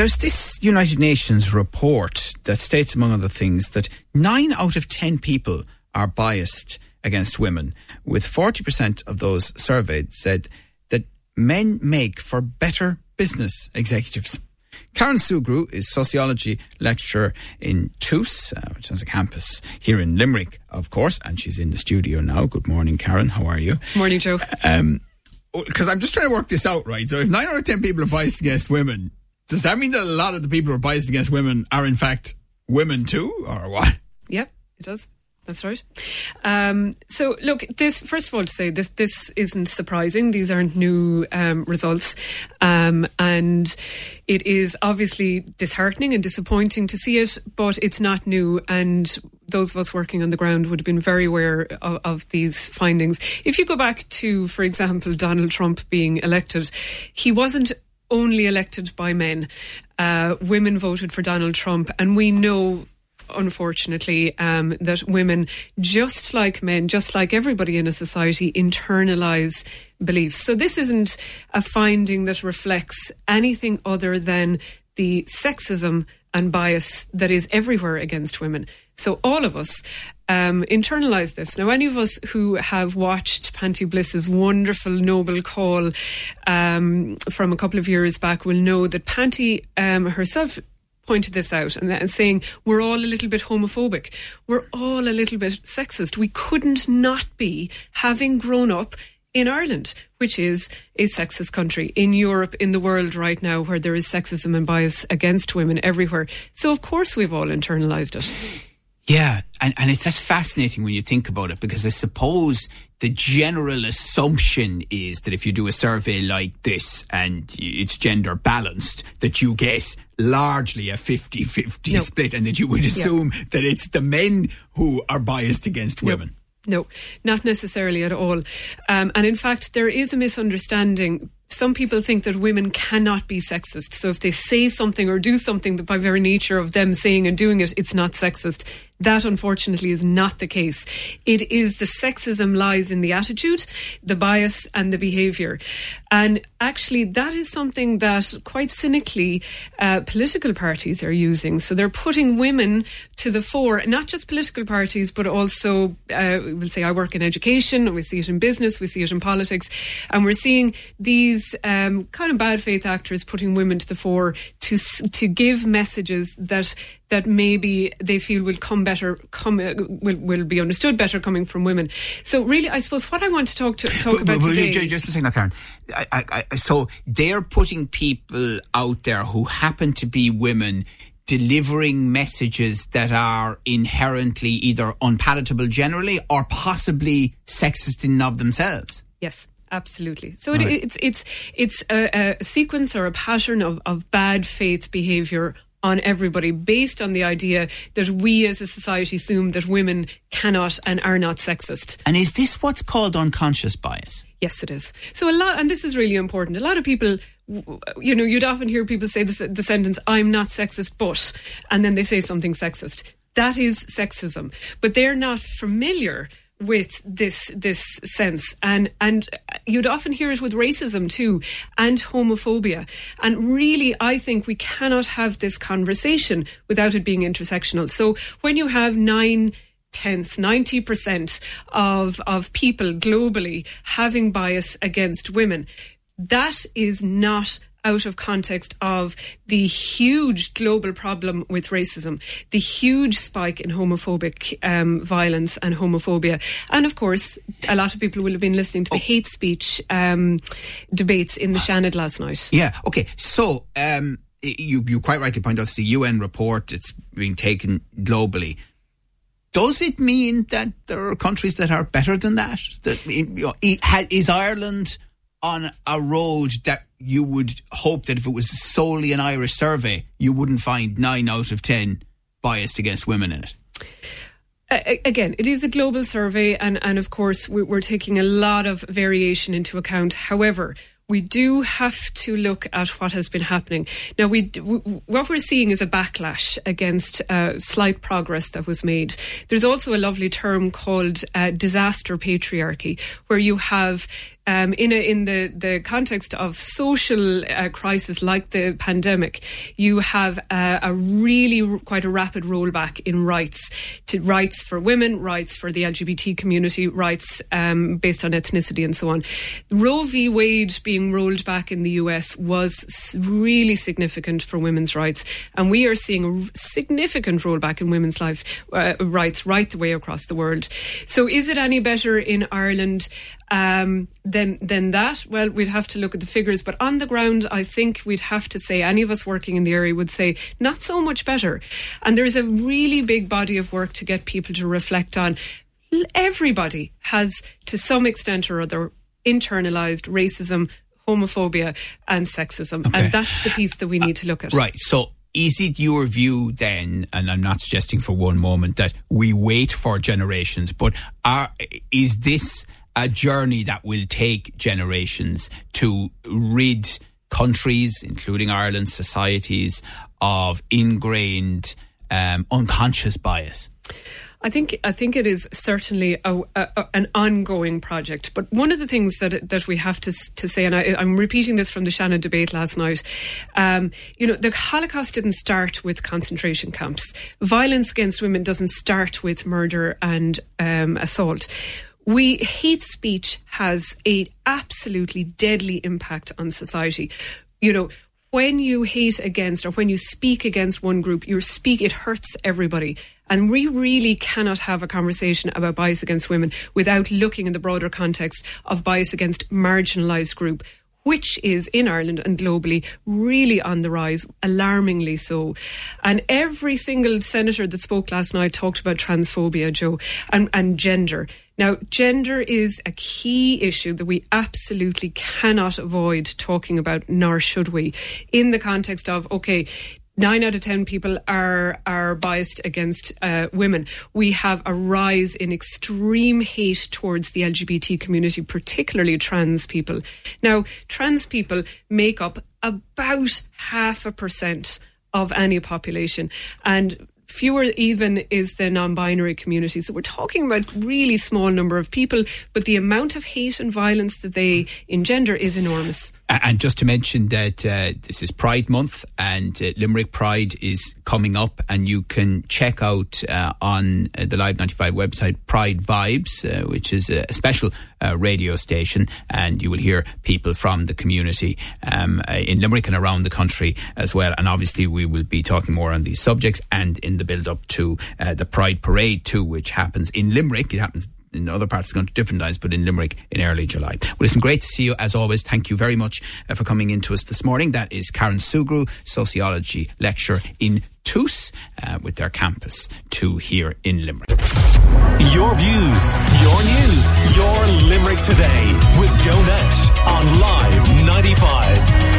there's this United Nations report that states, among other things, that nine out of ten people are biased against women, with 40% of those surveyed said that men make for better business executives. Karen Sugrue is sociology lecturer in TUS, uh, which has a campus here in Limerick, of course, and she's in the studio now. Good morning, Karen. How are you? Morning, Joe. Um, because I'm just trying to work this out, right? So if nine out of ten people are biased against women, does that mean that a lot of the people who are biased against women are in fact women too, or what? Yep, it does. That's right. Um, so, look, this first of all to say this this isn't surprising. These aren't new um, results, um, and it is obviously disheartening and disappointing to see it. But it's not new, and those of us working on the ground would have been very aware of, of these findings. If you go back to, for example, Donald Trump being elected, he wasn't only elected by men. Uh, women voted for Donald Trump, and we know unfortunately, um, that women, just like men, just like everybody in a society, internalize beliefs. So this isn't a finding that reflects anything other than the sexism and bias that is everywhere against women. So all of us um, internalize this. Now, any of us who have watched Panti Bliss's wonderful Noble Call um, from a couple of years back will know that Panti um, herself pointed this out and, and, saying we're all a little bit homophobic. We're all a little bit sexist. We couldn't not be having grown up in Ireland, which is a sexist country, in Europe, in the world right now, where there is sexism and bias against women everywhere. So, of course, we've all internalized it. Yeah, and, and it's that's fascinating when you think about it because I suppose the general assumption is that if you do a survey like this and it's gender balanced, that you get largely a 50 50 split and that you would assume that it's the men who are biased against women. No, not necessarily at all. Um, and in fact, there is a misunderstanding some people think that women cannot be sexist. So if they say something or do something that by very nature of them saying and doing it, it's not sexist. That unfortunately is not the case. It is the sexism lies in the attitude, the bias and the behaviour. And actually that is something that quite cynically uh, political parties are using. So they're putting women to the fore, not just political parties, but also, uh, we'll say I work in education, we see it in business, we see it in politics, and we're seeing these um, kind of bad faith actors putting women to the fore to to give messages that that maybe they feel will come better, come uh, will, will be understood better coming from women. So really, I suppose what I want to talk to talk but, about but, today. Just a second, Karen. I, I, I, so they're putting people out there who happen to be women delivering messages that are inherently either unpalatable generally or possibly sexist in of themselves. Yes. Absolutely. So it, it's it's it's a, a, sequence or a pattern of, of bad faith behaviour on everybody based on the idea that we as a society assume that women cannot and are not sexist. And is this what's called unconscious bias? Yes, it is. So a lot, and this is really important. A lot of people you know, you'd often hear people say the, the sentence, I'm not sexist, but, and then they say something sexist. That is sexism. But they're not familiar with this this sense and and you'd often hear it with racism too and homophobia and really I think we cannot have this conversation without it being intersectional so when you have nine tenths, 90% of, of people globally having bias against women. That is not out of context of the huge global problem with racism, the huge spike in homophobic um, violence and homophobia. And of course, a lot of people will have been listening to the oh. hate speech um, debates in the Seanad last night. Yeah, okay. So, um, you, you quite rightly point out it's a UN report, it's being taken globally. Does it mean that there are countries that are better than that? That is Ireland on a road that you would hope that if it was solely an Irish survey, you wouldn't find nine out of 10 biased against women in it. Again, it is a global survey, and, and of course, we're taking a lot of variation into account. However, we do have to look at what has been happening. Now, we what we're seeing is a backlash against uh, slight progress that was made. There's also a lovely term called uh, disaster patriarchy, where you have um, in a, in the, the context of social uh, crisis like the pandemic, you have a, a really r- quite a rapid rollback in rights to rights for women, rights for the LGBT community, rights um, based on ethnicity, and so on. Roe v. Wade being rolled back in the US was really significant for women's rights, and we are seeing a significant rollback in women's life uh, rights right the way across the world. So, is it any better in Ireland? um, than than that, well, we'd have to look at the figures. But on the ground, I think we'd have to say any of us working in the area would say not so much better. And there's a really big body of work to get people to reflect on. Everybody has, to some extent or other, internalized racism, homophobia, and sexism, okay. and that's the piece that we need to look at. Right. So is it your view then, and I'm not suggesting for one moment that we wait for generations, but are, is this a journey that will take generations to rid countries, including Ireland, societies, of ingrained um, unconscious bias? I think I think it is certainly a, a, an ongoing project. But one of the things that that we have to to say, and I, am repeating this from the Seanad debate last night, um, you know, the Holocaust didn't start with concentration camps. Violence against women doesn't start with murder and um, assault we hate speech has a absolutely deadly impact on society. You know, when you hate against or when you speak against one group, you speak it hurts everybody. And we really cannot have a conversation about bias against women without looking in the broader context of bias against marginalised group which is in Ireland and globally really on the rise, alarmingly so. And every single senator that spoke last night talked about transphobia, Joe, and, and gender. Now, gender is a key issue that we absolutely cannot avoid talking about, nor should we, in the context of, okay, nine out of ten people are are biased against uh, women. We have a rise in extreme hate towards the LGBT community, particularly trans people. Now, trans people make up about half a percent of any population, and fewer even is the non-binary community. So we're talking about really small number of people, but the amount of hate and violence that they engender is enormous. And just to mention that uh, this is Pride Month and uh, Limerick Pride is coming up, and you can check out uh, on uh, the Live 95 website Pride Vibes, uh, which is a special uh, radio station, and you will hear people from the community um, in Limerick and around the country as well. And obviously, we will be talking more on these subjects and in the build up to the Pride Parade too, which happens in Limerick. It happens in other parts it's going to different times, but in Limerick in early July. Well, listen, great to see you as always. Thank you very much uh, for coming in to us this morning. That is Karen Sugrue, sociology lecturer in TUS uh, with their campus two here in Limerick. Your views, your news, your Limerick today with Joe Nash on Live 95.